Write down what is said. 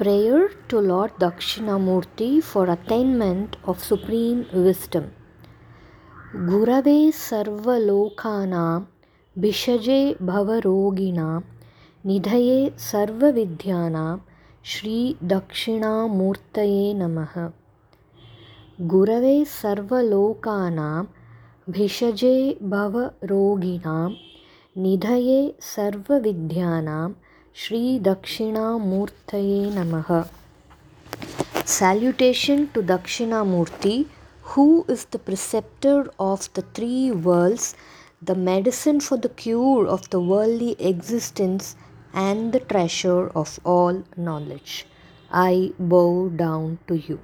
Prayer to Lord Dakshinamurti for attainment of supreme wisdom. गुरवे सर्वलोकानां भिषजे भवरोगिणां निधये सर्वविद्यानां श्रीदक्षिणामूर्तये नमः गुरवे सर्वलोकानां भिषजे भवरोगिणां निधये Sri Dakshinamurtaye Namaha. Salutation to Dakshina Dakshinamurti, who is the preceptor of the three worlds, the medicine for the cure of the worldly existence, and the treasure of all knowledge. I bow down to you.